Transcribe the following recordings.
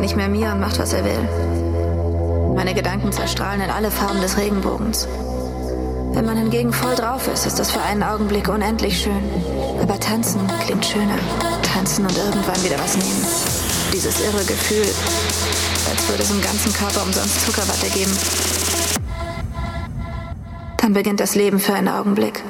gehört nicht mehr mir und macht, was er will. Meine Gedanken zerstrahlen in alle Farben des Regenbogens. Wenn man hingegen voll drauf ist, ist das für einen Augenblick unendlich schön. Aber tanzen klingt schöner. Tanzen und irgendwann wieder was nehmen. Dieses irre Gefühl, als würde es im ganzen Körper umsonst Zuckerwatte geben. Dann beginnt das Leben für einen Augenblick.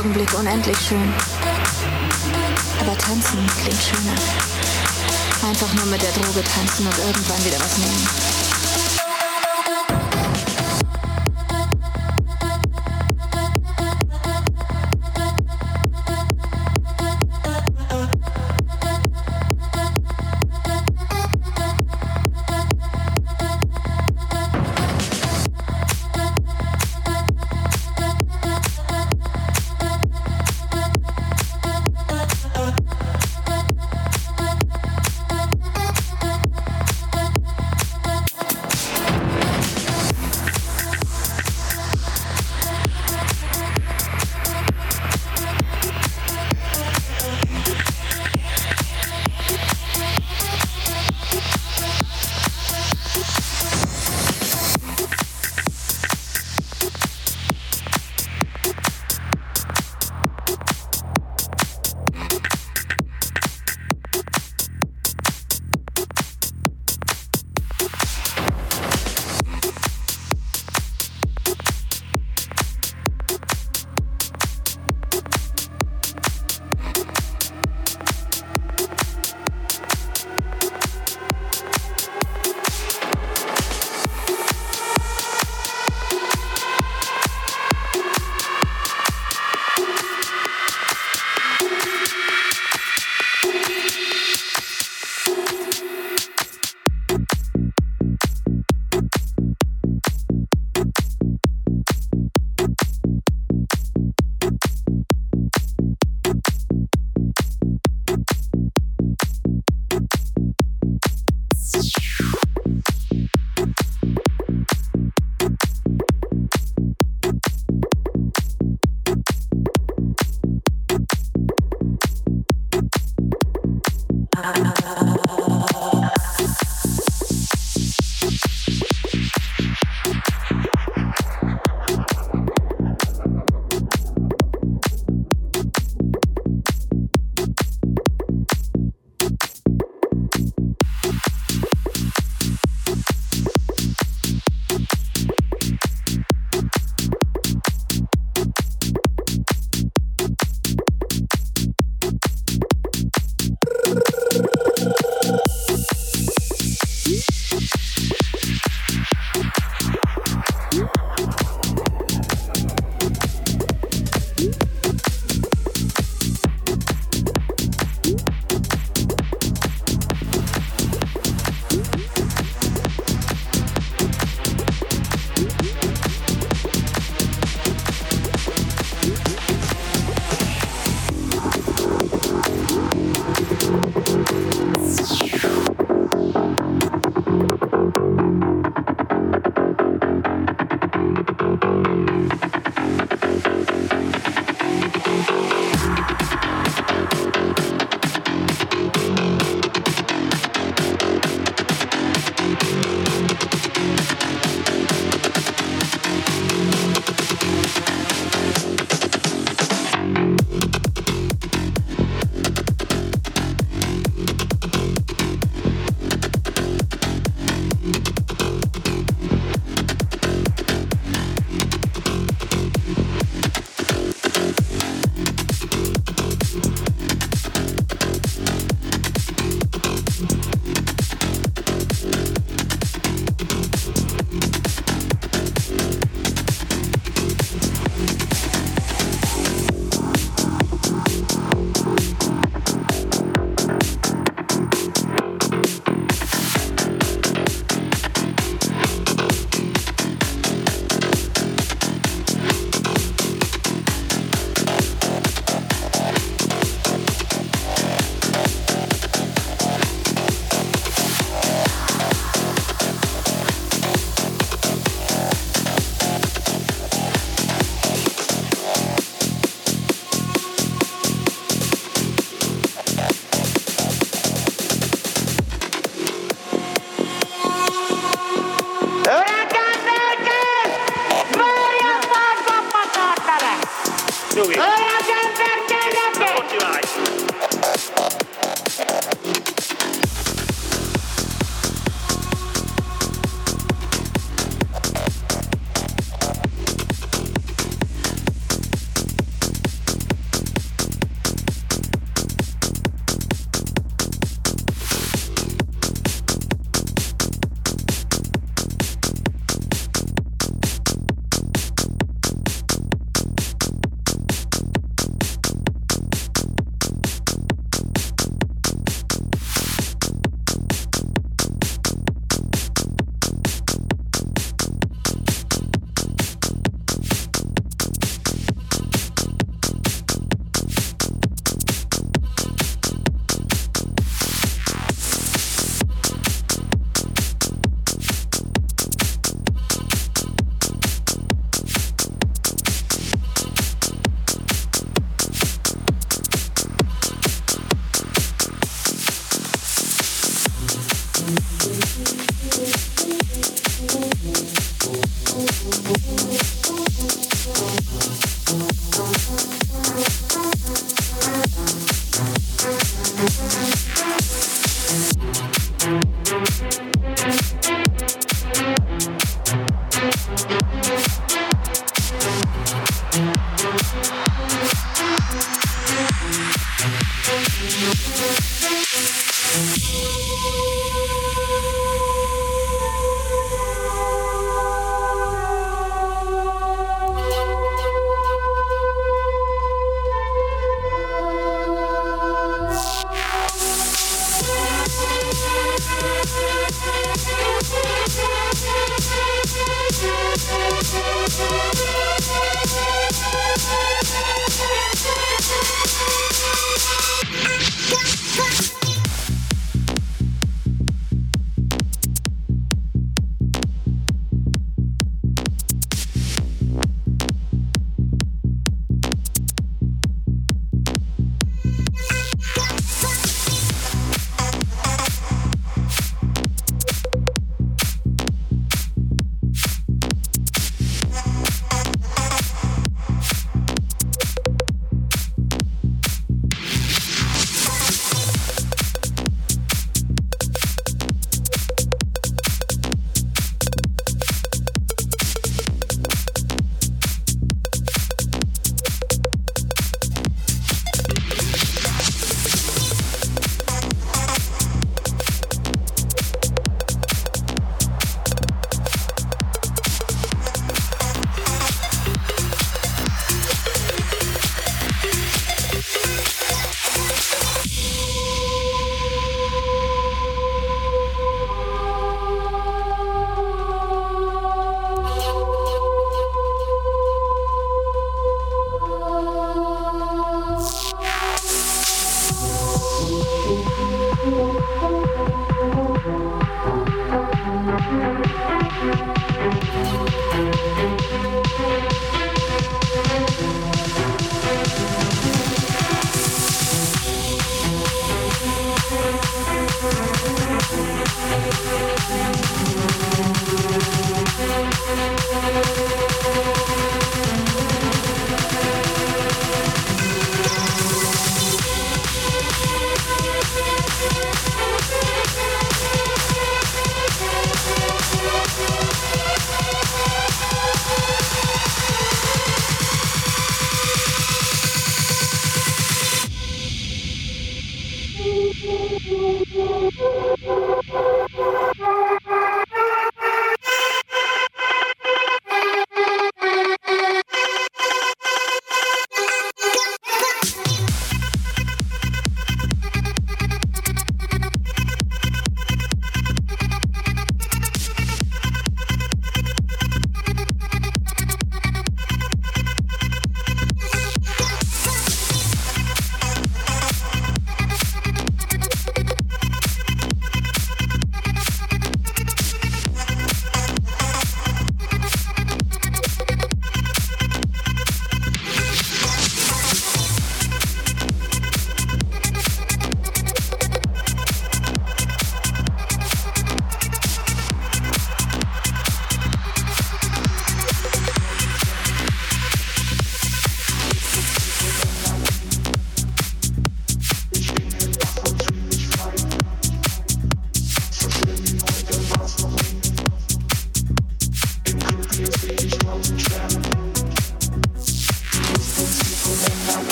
Augenblick unendlich schön. Aber tanzen klingt schöner. Einfach nur mit der Droge tanzen und irgendwann wieder was nehmen.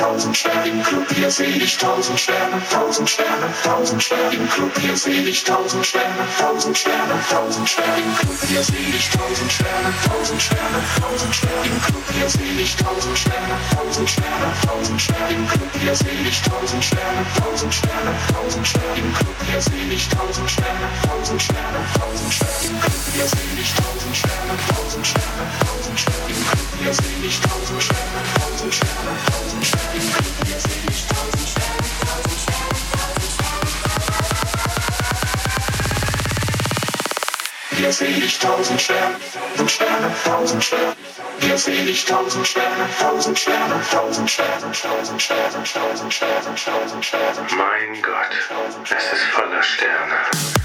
Tausend Sterne, tausend Sterne, tausend Sterne im Club, hier sehe ich tausend Sterne, tausend Sterne, tausend Sterne im Club, hier sehe ich tausend Sterne, tausend Sterne, tausend Sterne im Club, hier sehe ich tausend Sterne, tausend Sterne, tausend Sterne im Club, hier sehe ich tausend Sterne, tausend Sterne, tausend Sterne im Club, hier sehe ich tausend Sterne, tausend Sterne, tausend Sterne im Club, hier sehe ich tausend Sterne, tausend Sterne, tausend Sterne sehe ich tausend Sterne, tausend Sterne, tausend Sterne sehe ich tausend Sterne sehe ich tausend Sterne, tausend Sterne, tausend Sterne. Sehe ich tausend Sterne, tausend Sterne, tausend Sterne, tausend Sterne, tausend Sterne, tausend Sterne. Mein Gott, es ist voller Sterne.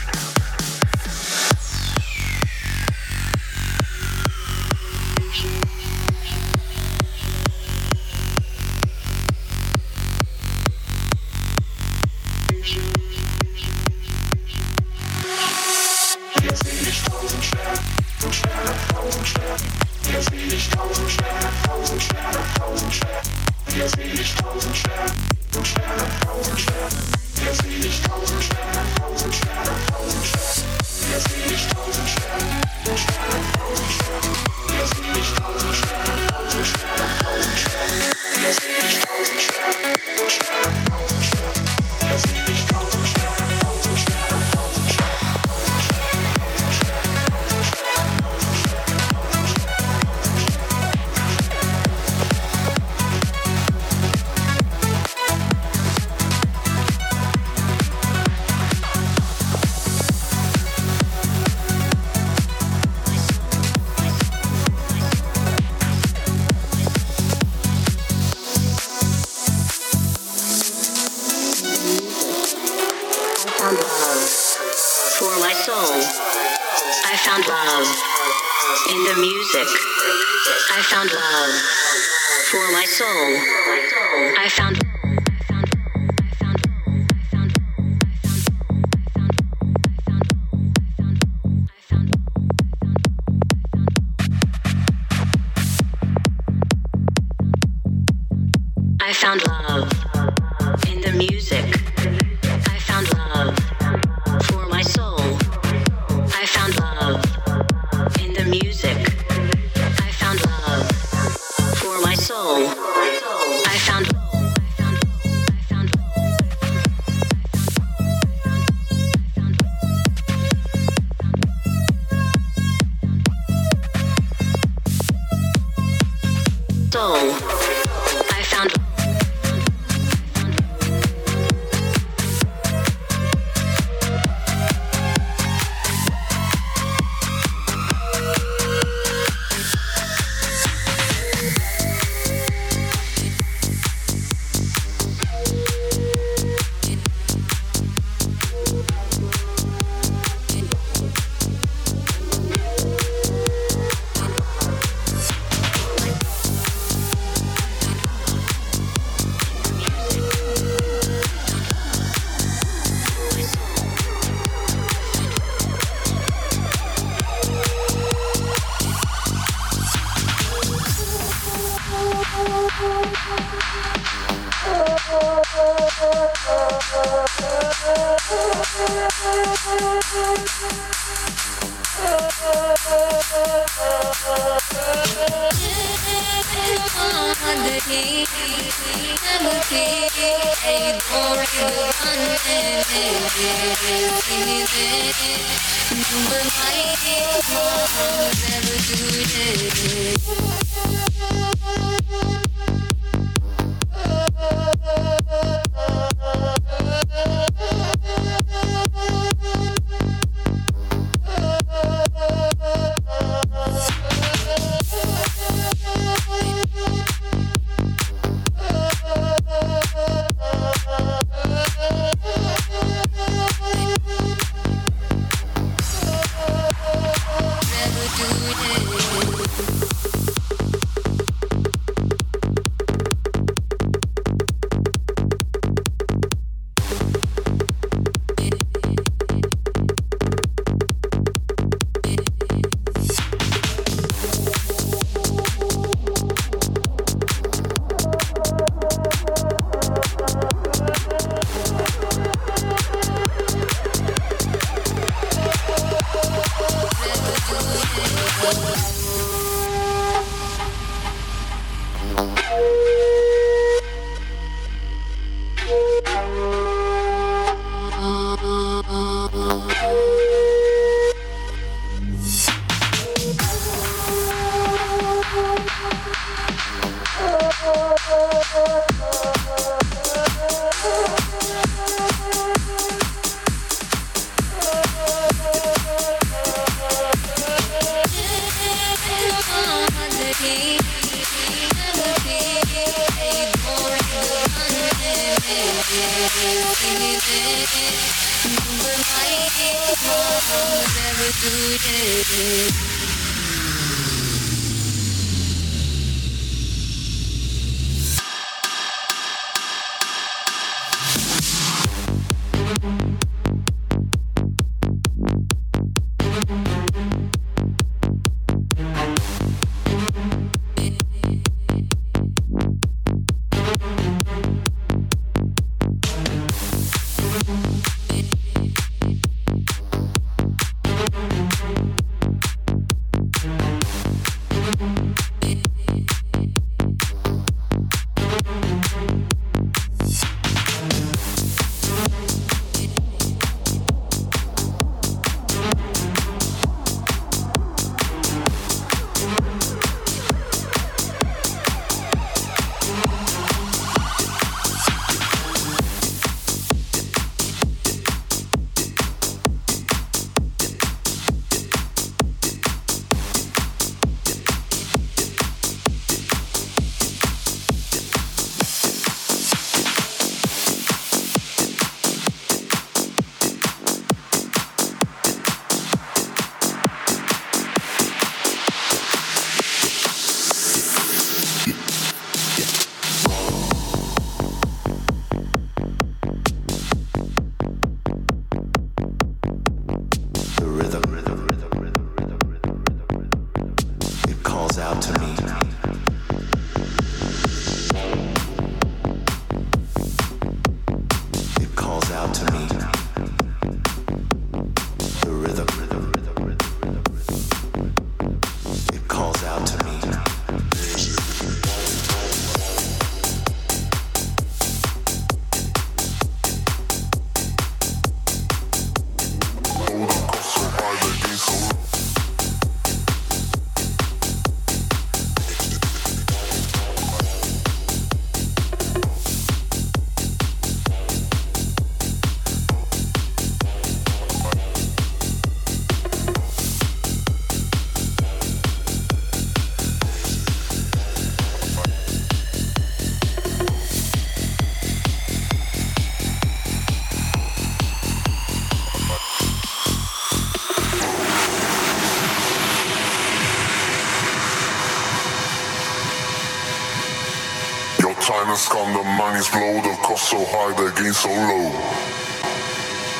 Time has come, the money's blow, the cost so high, the gain so low.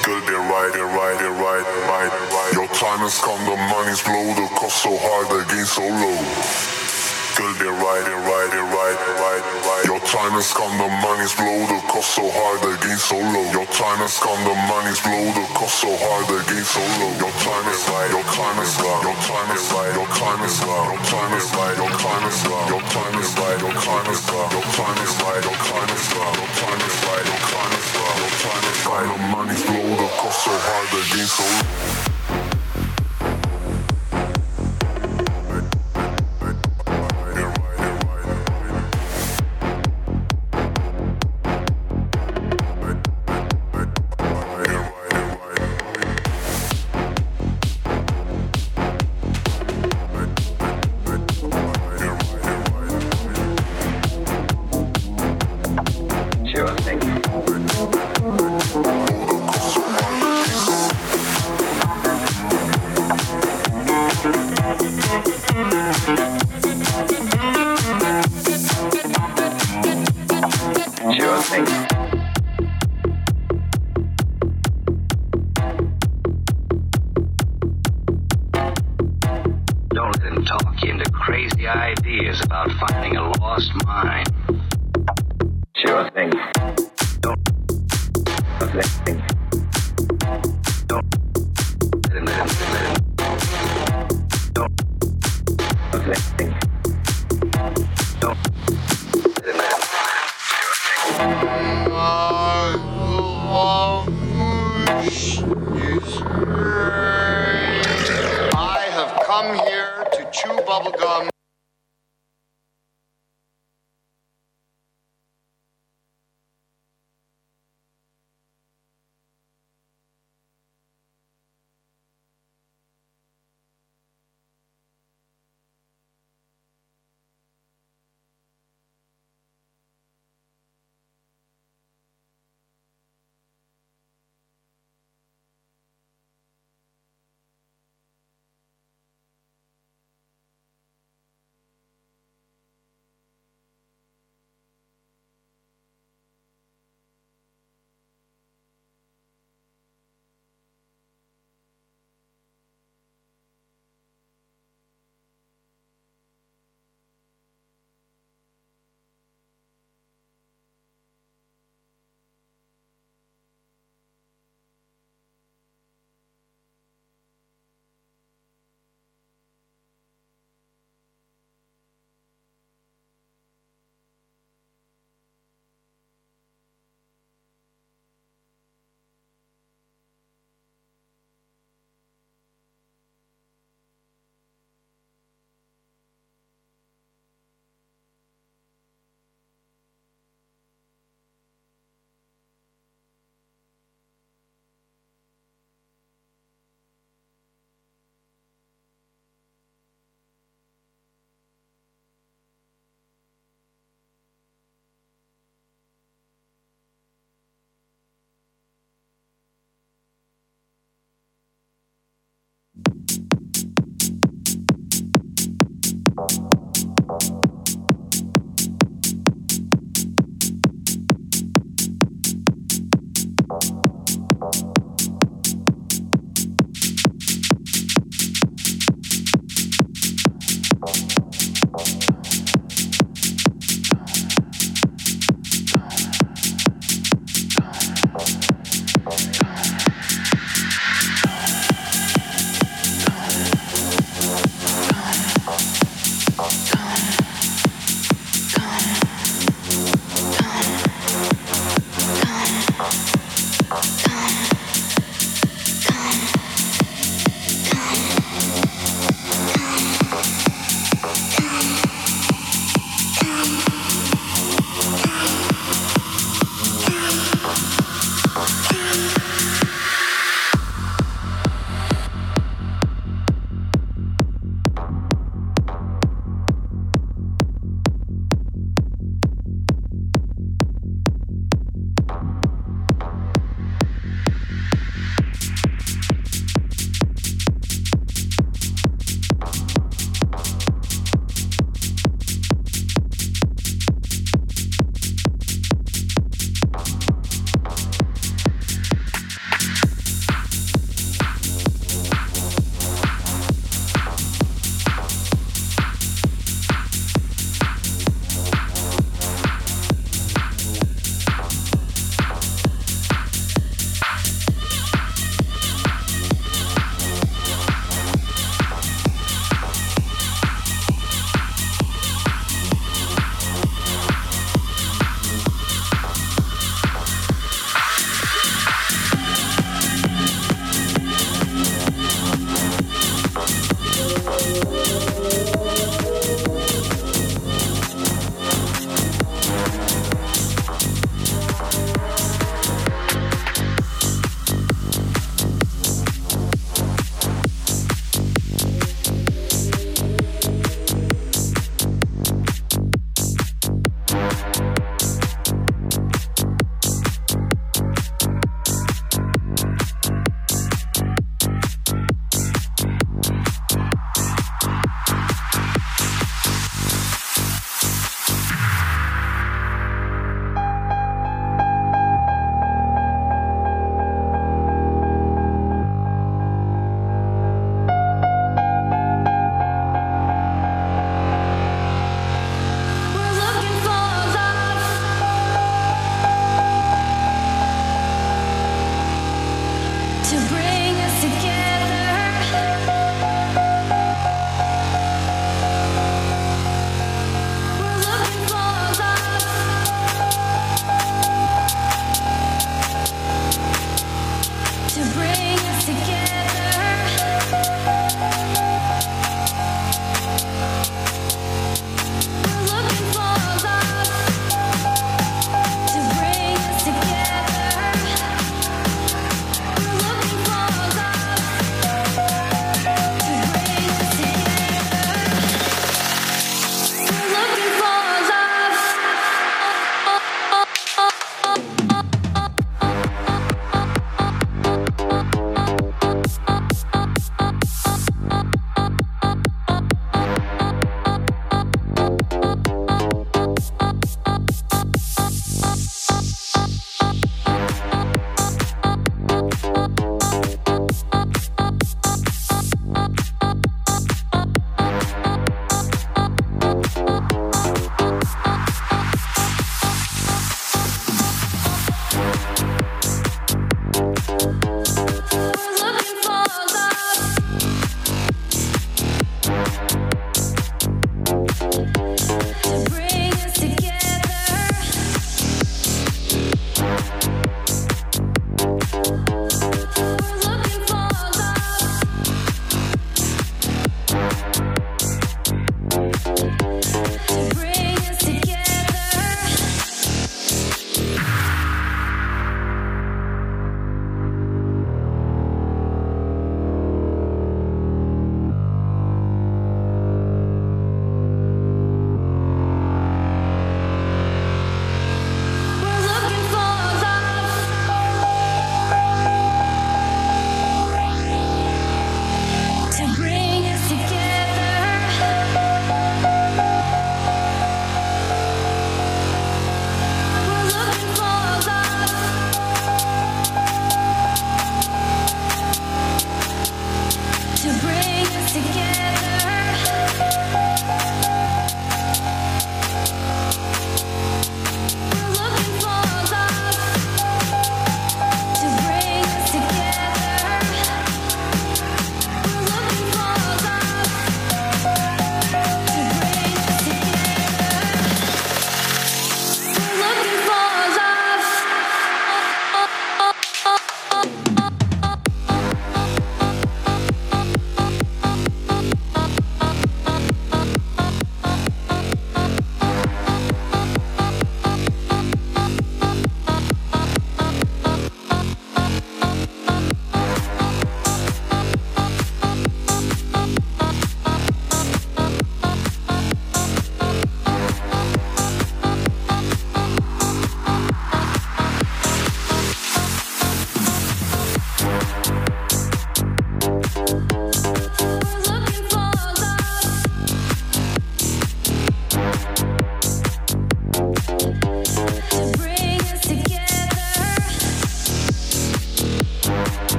Good, they're right, they're right, they're right, right, right. Your time has come, the money's blow, the cost so high, the gain so low. Good, they're right, they're right, right, right. Your time has come, the money's blow, the cost so high, the gain so low. Your time has come, the money's blow, the cost so high, the gain so low. Your time is right, your time is right, your time is right, your time is right, your time is right, your time is right, your time is right, your time is right, your time is right, your time is right, your time is right, your time is right, your time is right. The money's blow, the cost so high, the gain so low.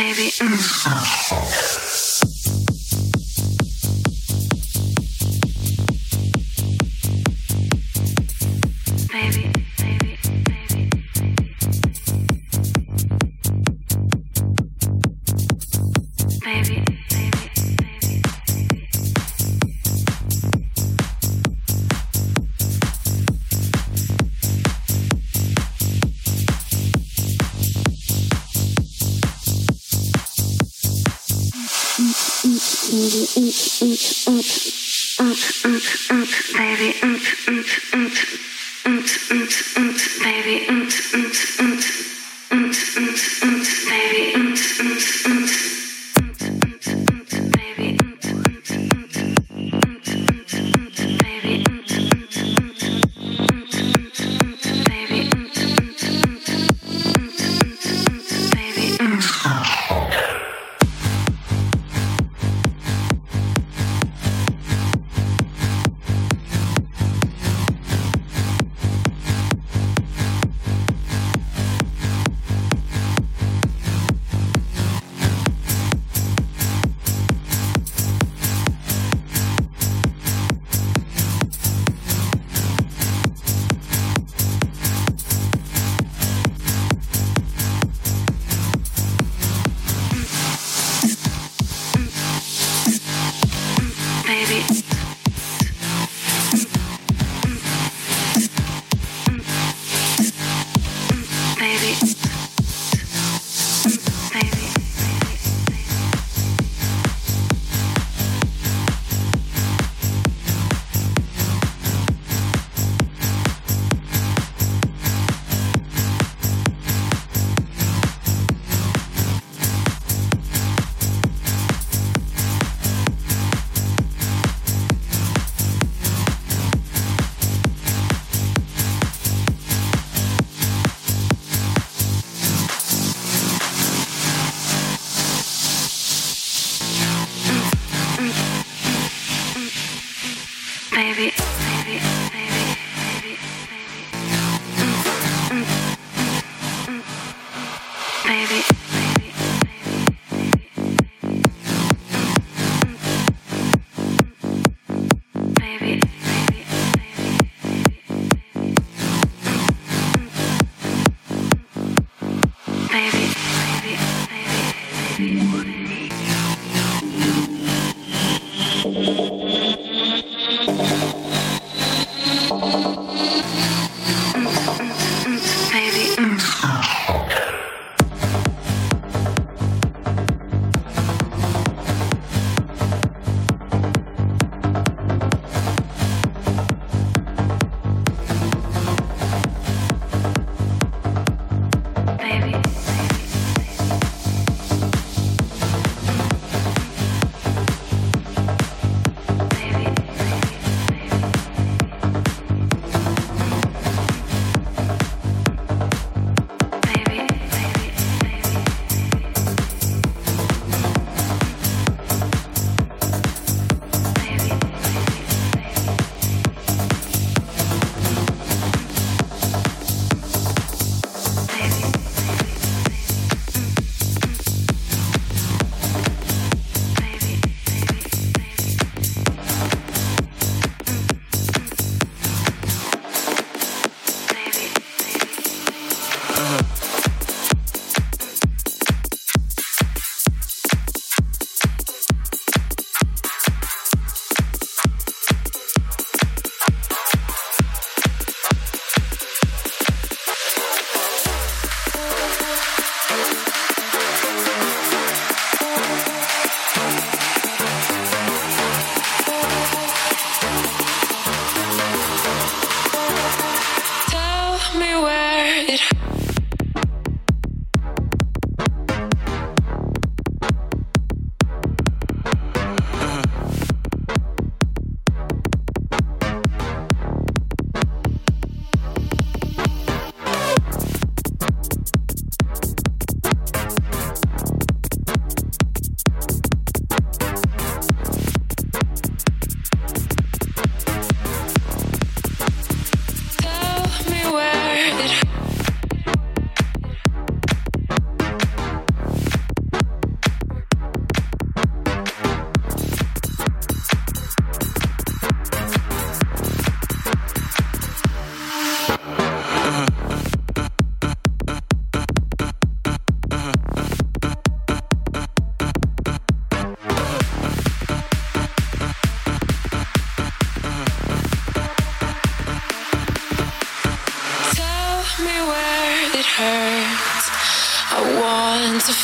Baby. Mm.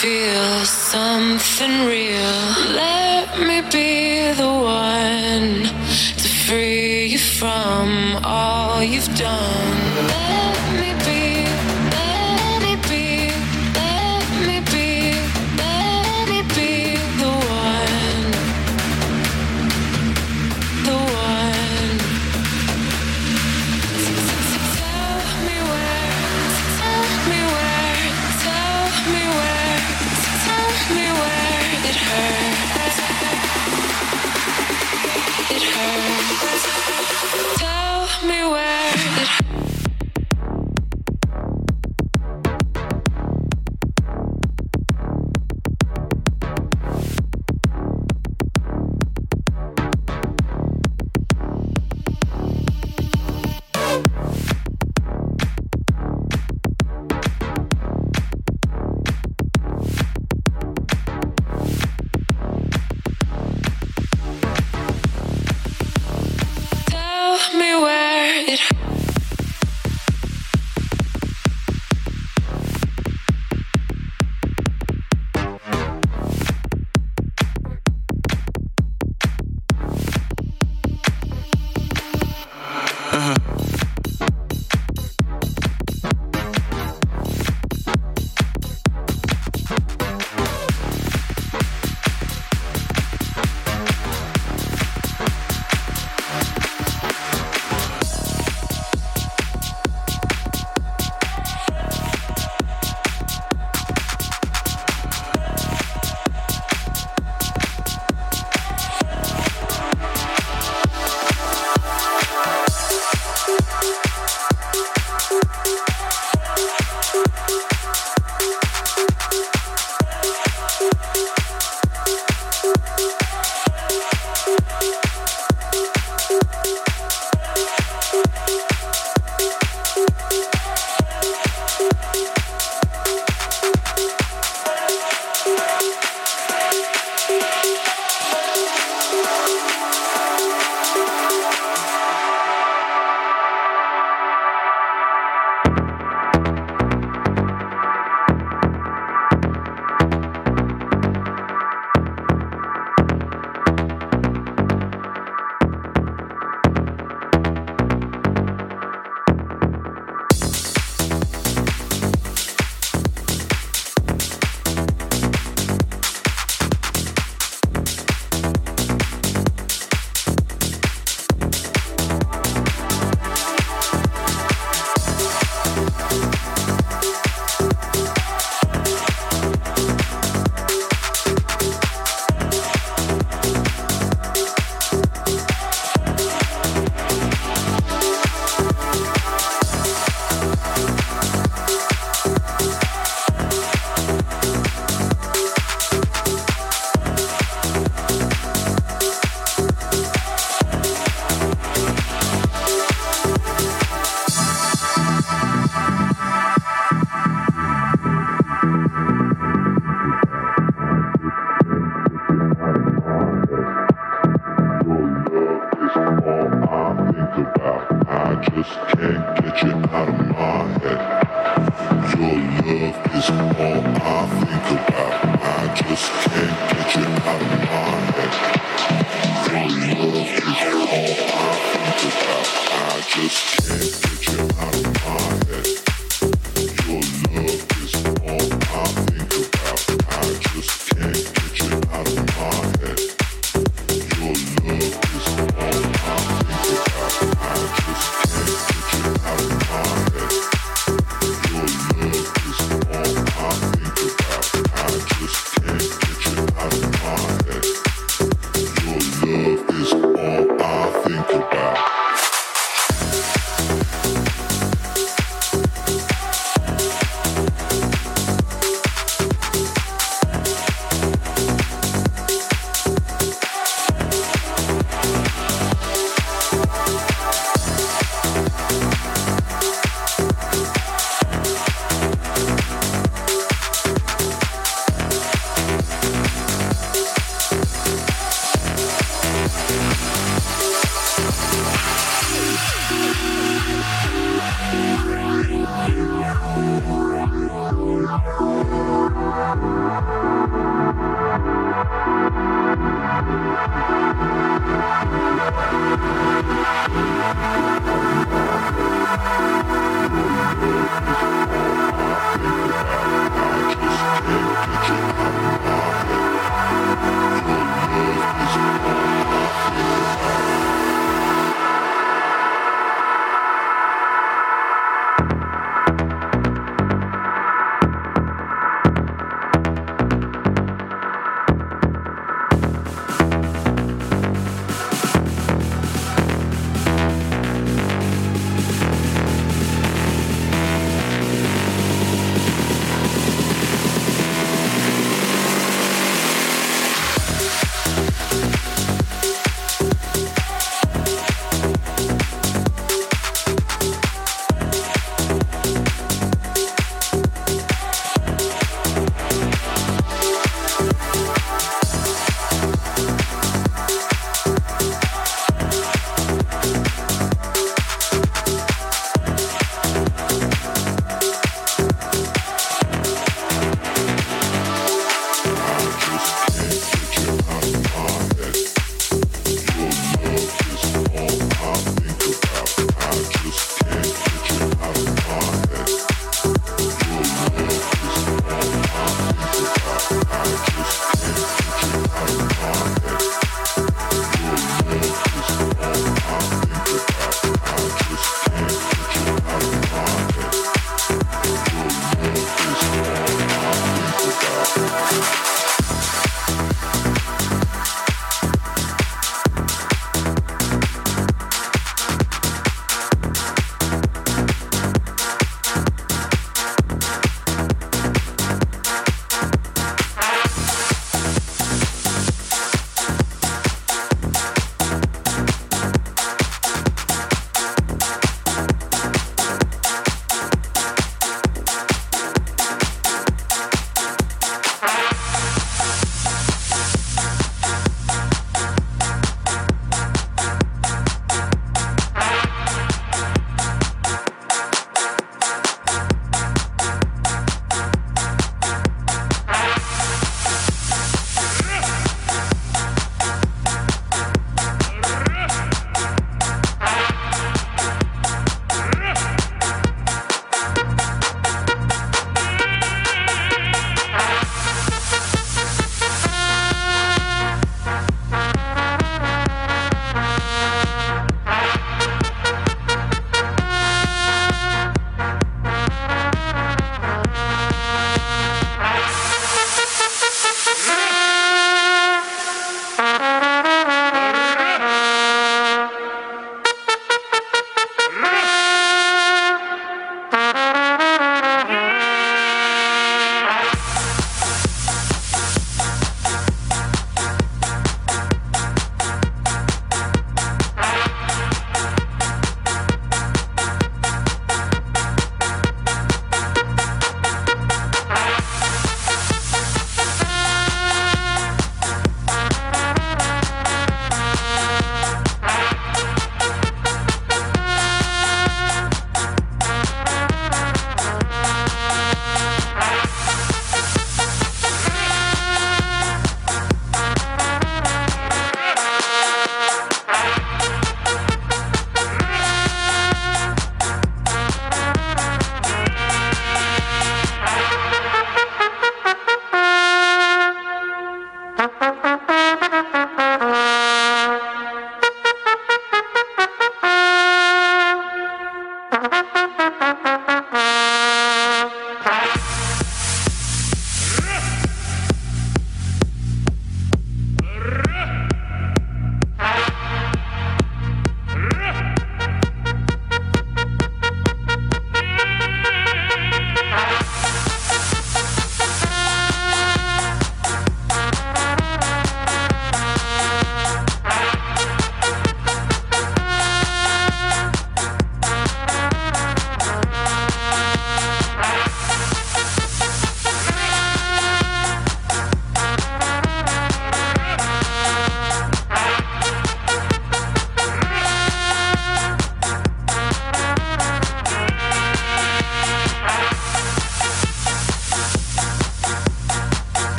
feel something real.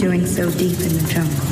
So deep in the jungle.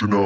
You know.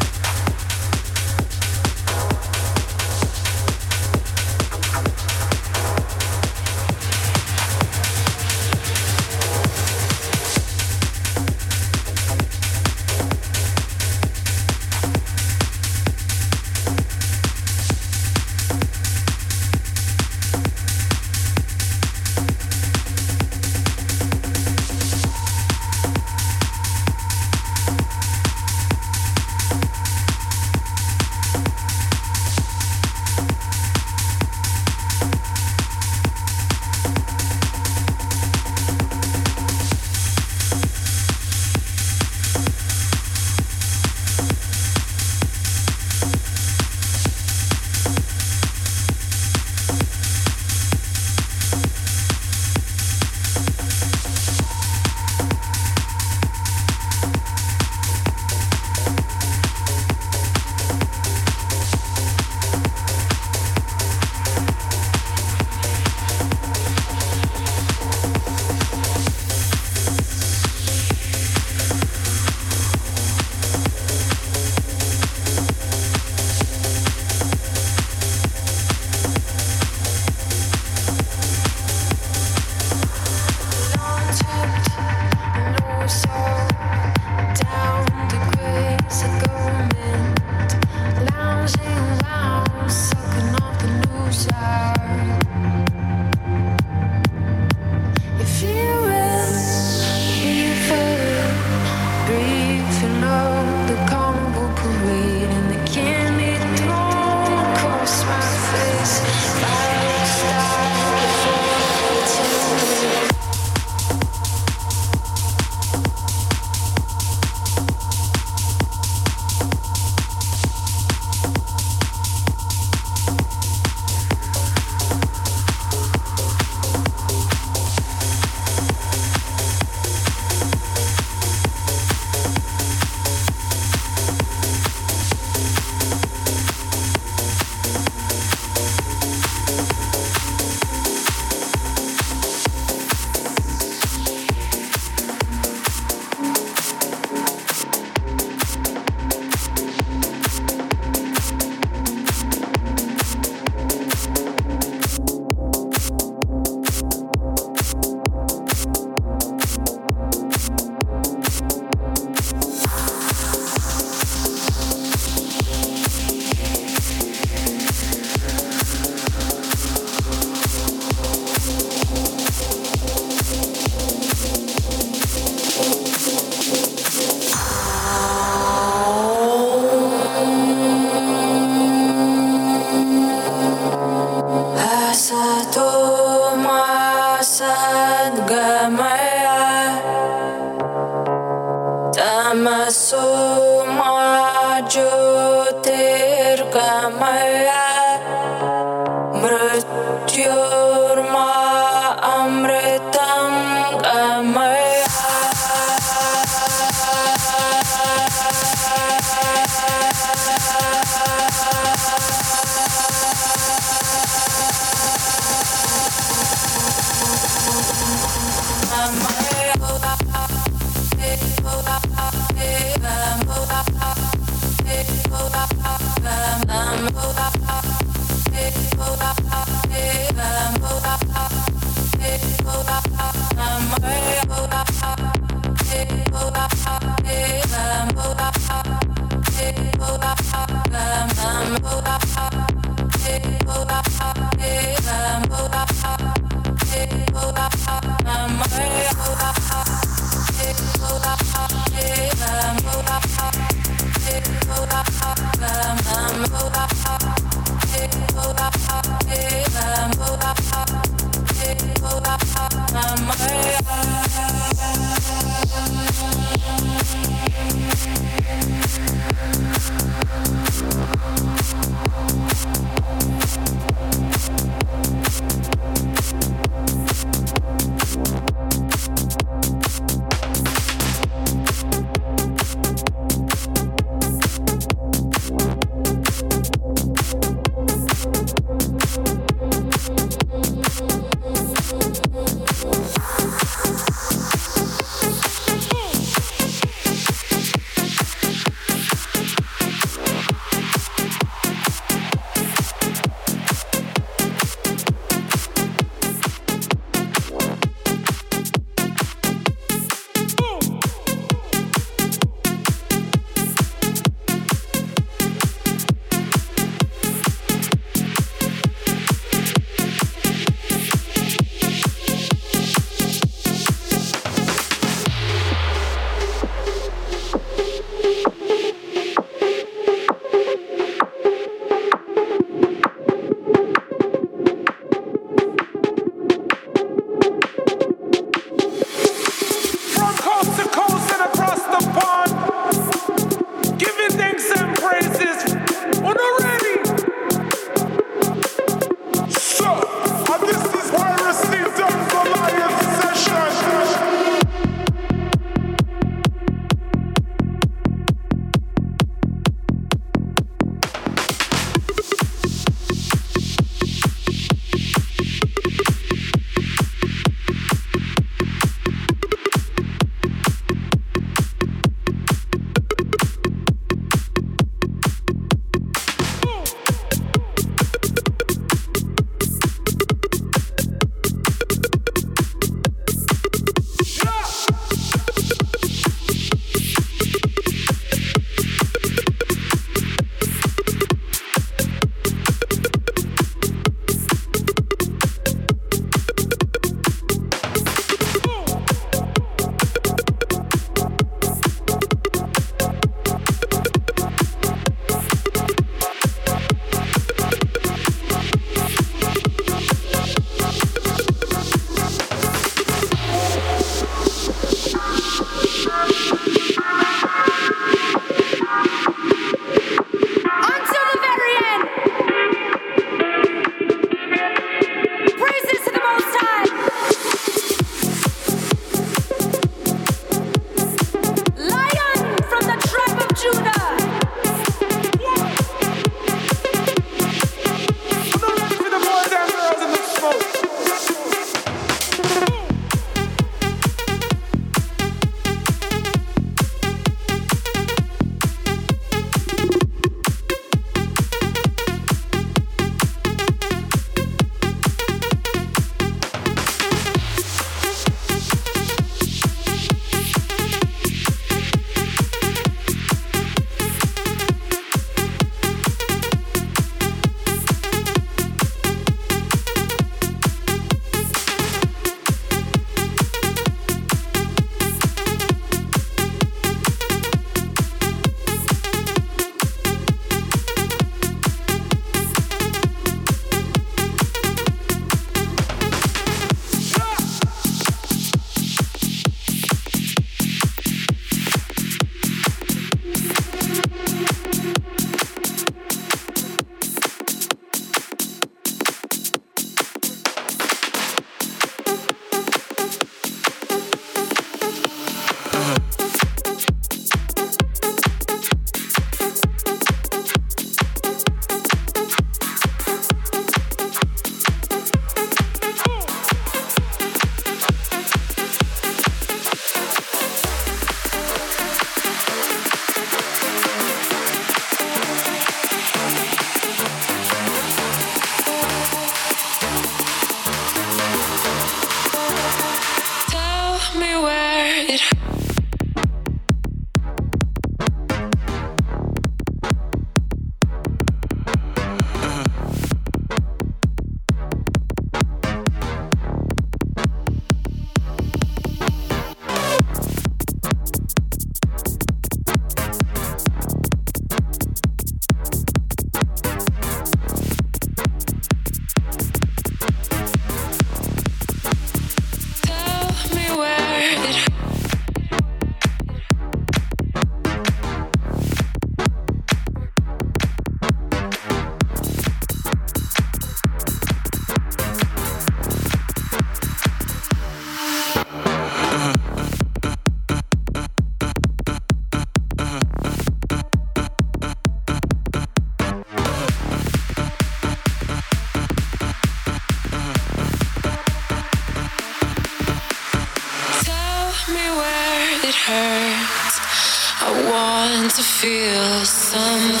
feel something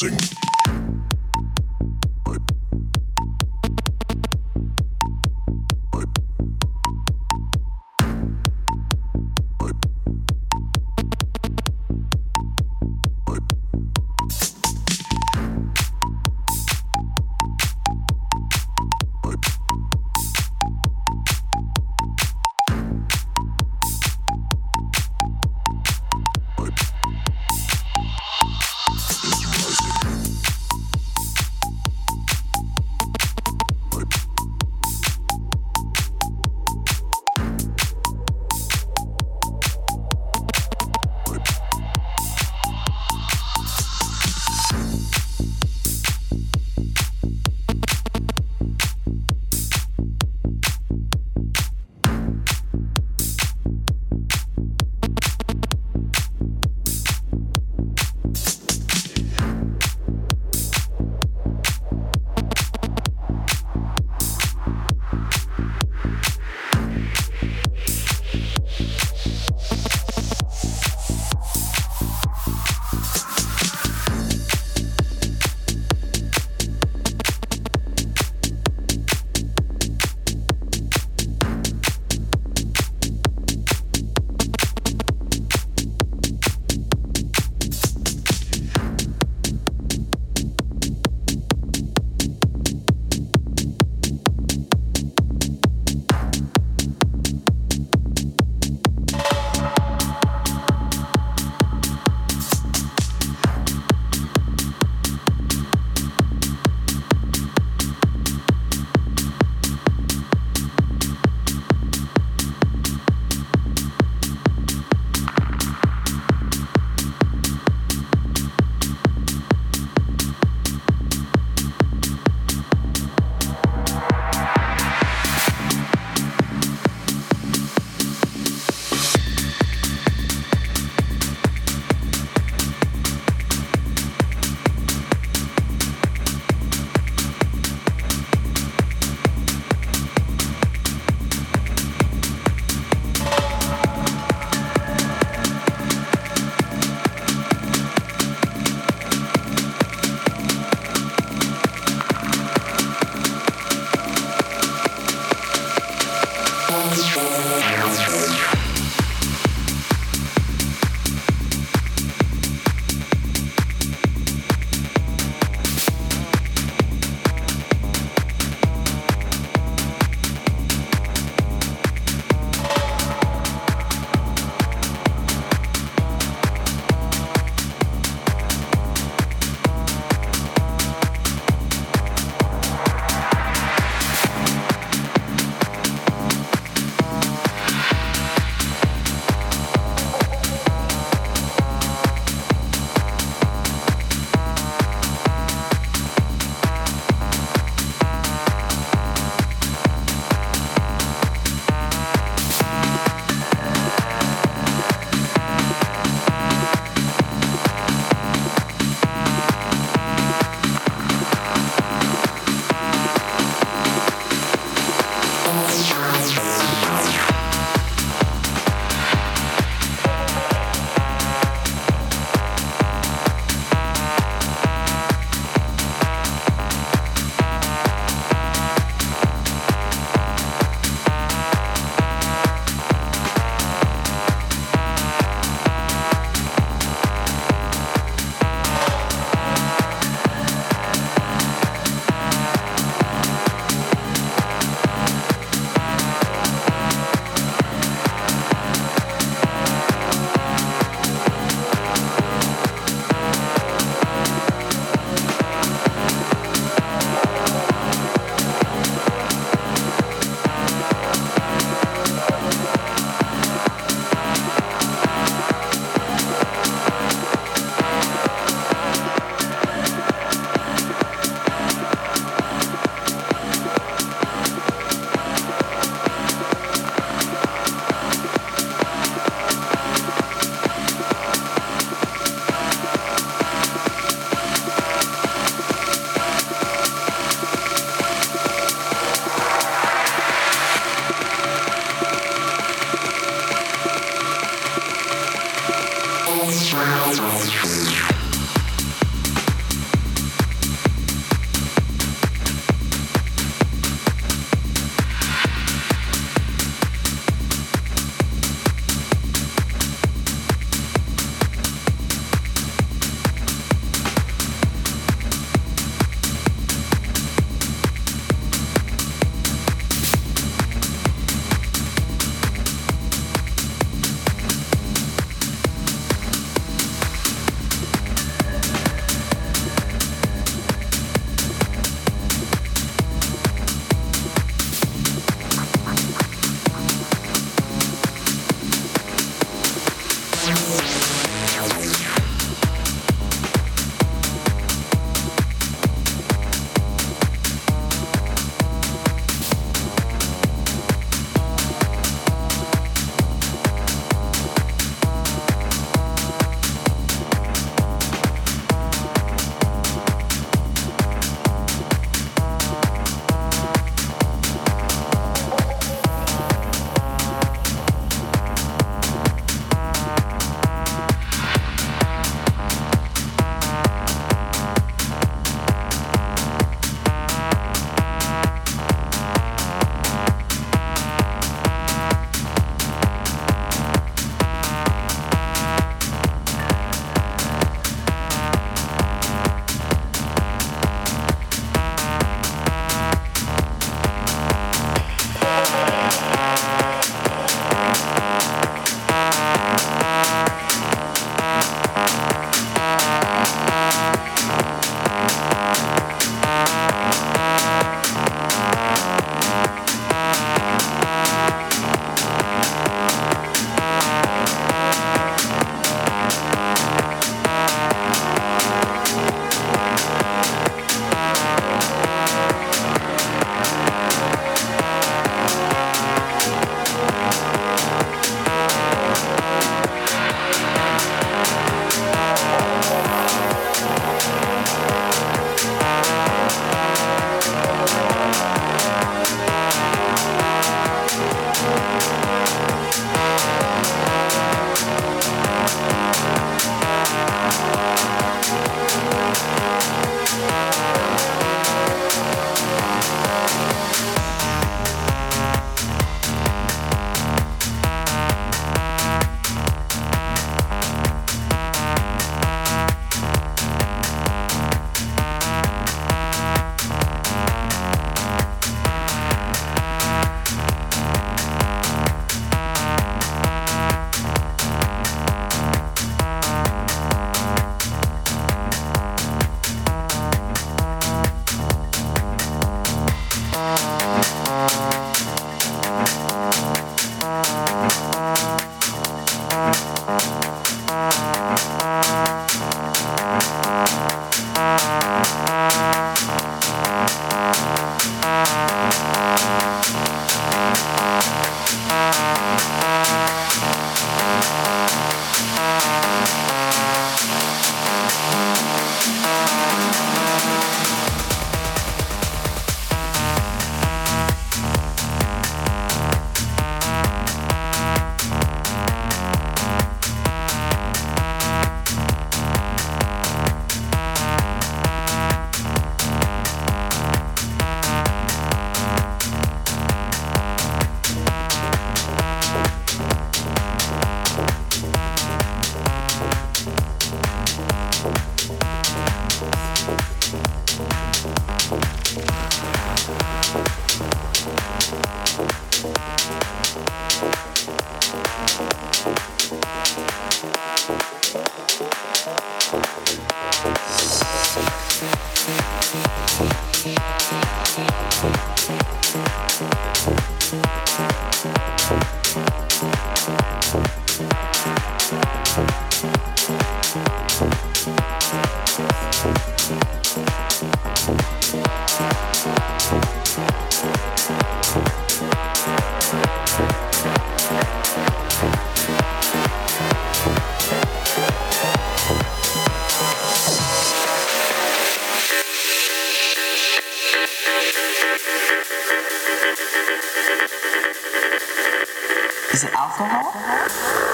dancing.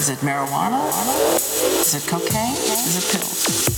Is it marijuana? Is it cocaine? Is it pills?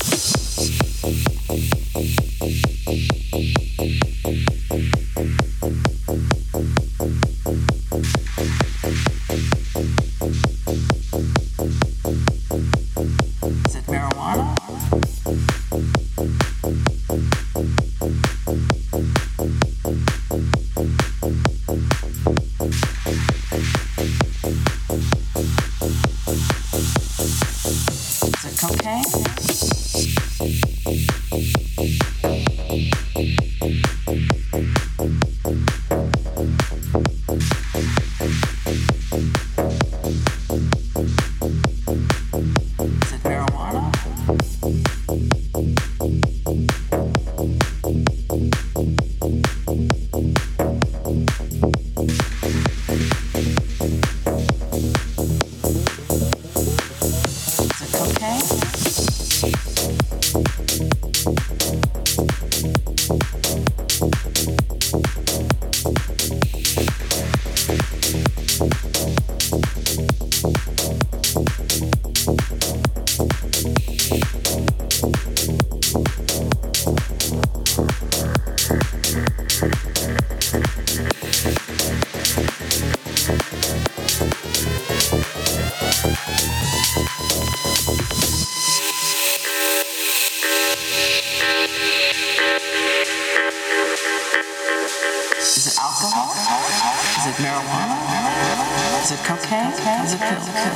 It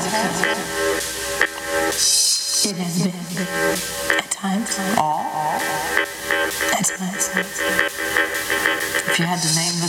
has been at times all at times. If you had to name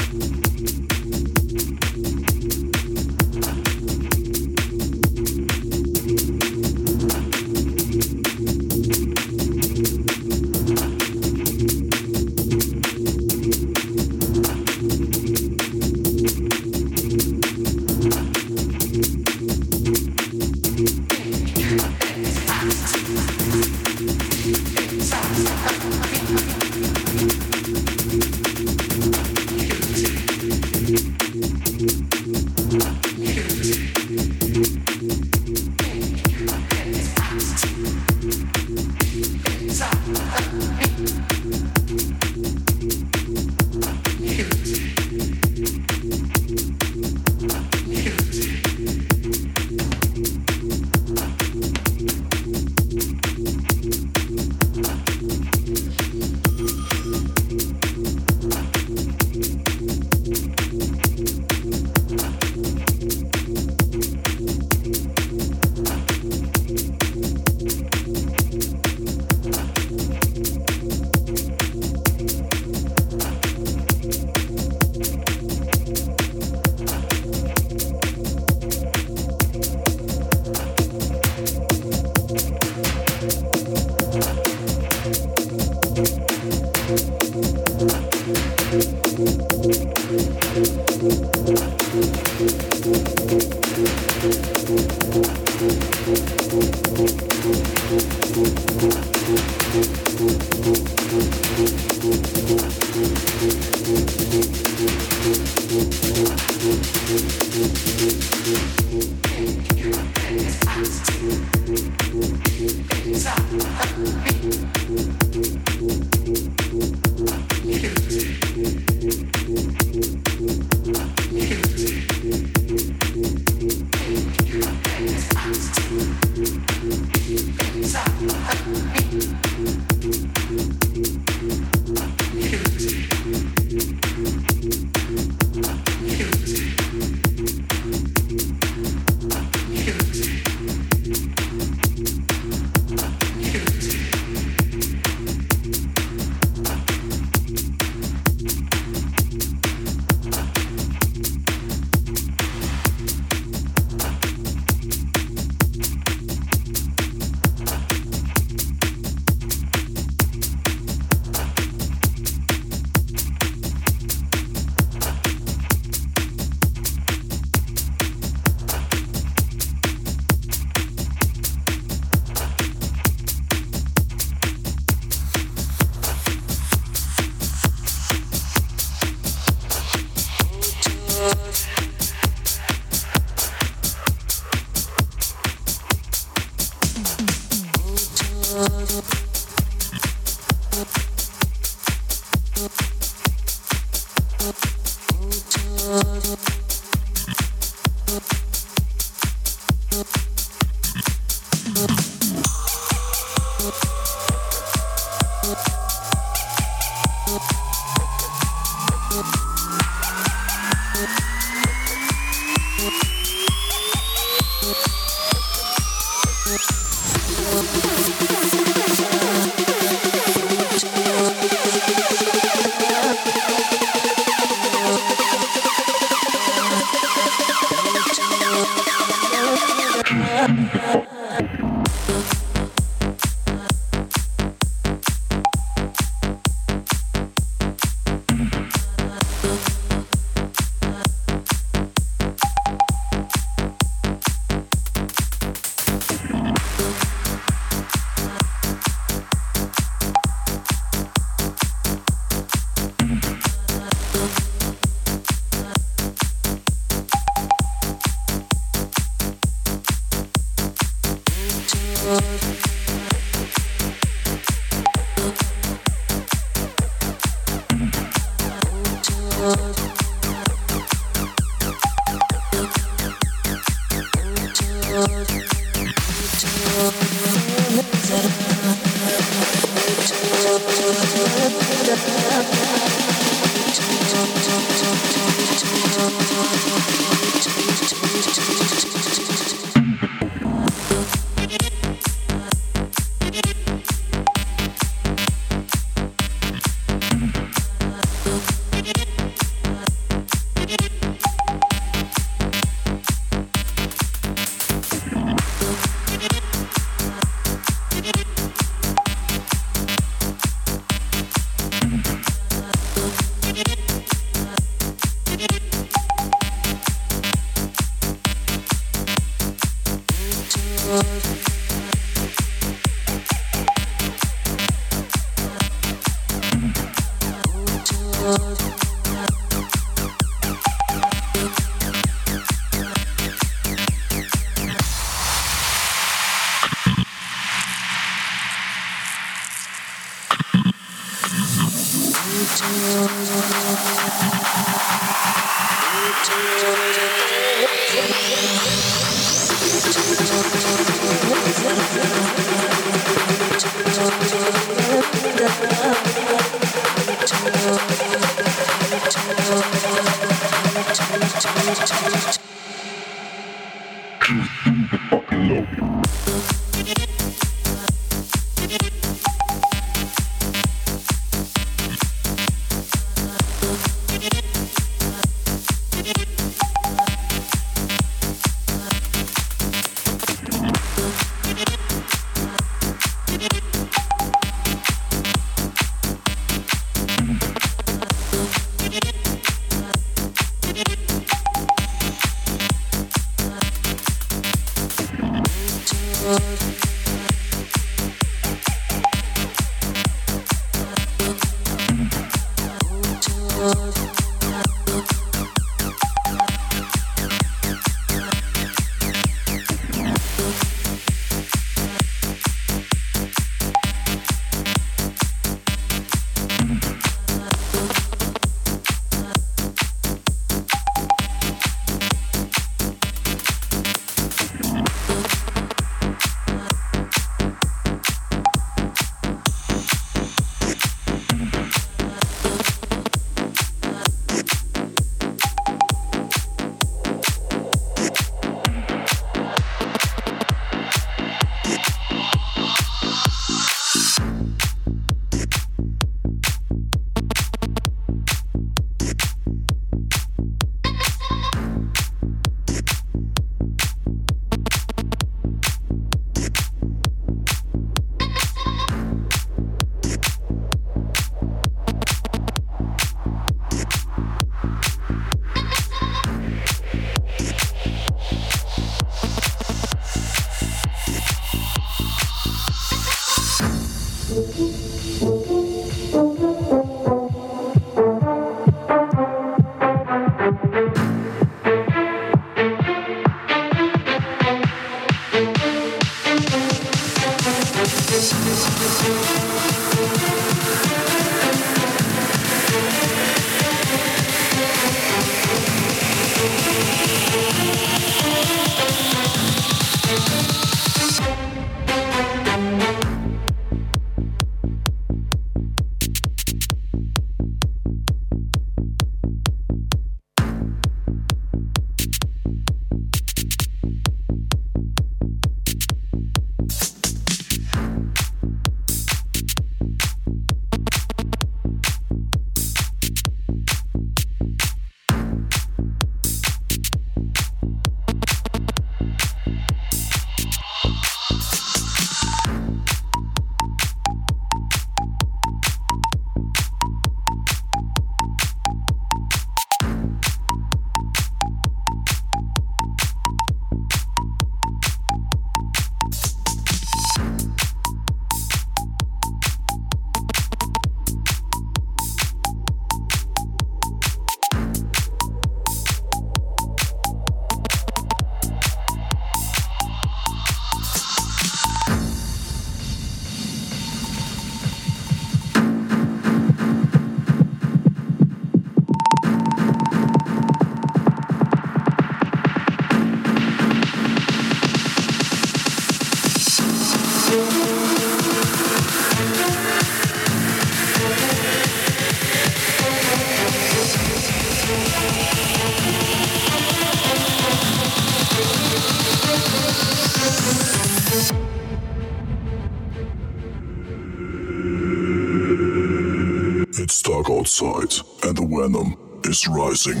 and the venom is rising.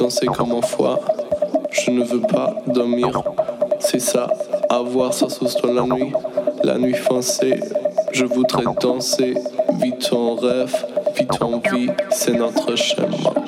Danser comme en foi. Je ne veux pas dormir. C'est ça, avoir sa sauce dans la nuit. La nuit foncée, je voudrais danser. Vite en rêve, vite en vie, c'est notre schéma.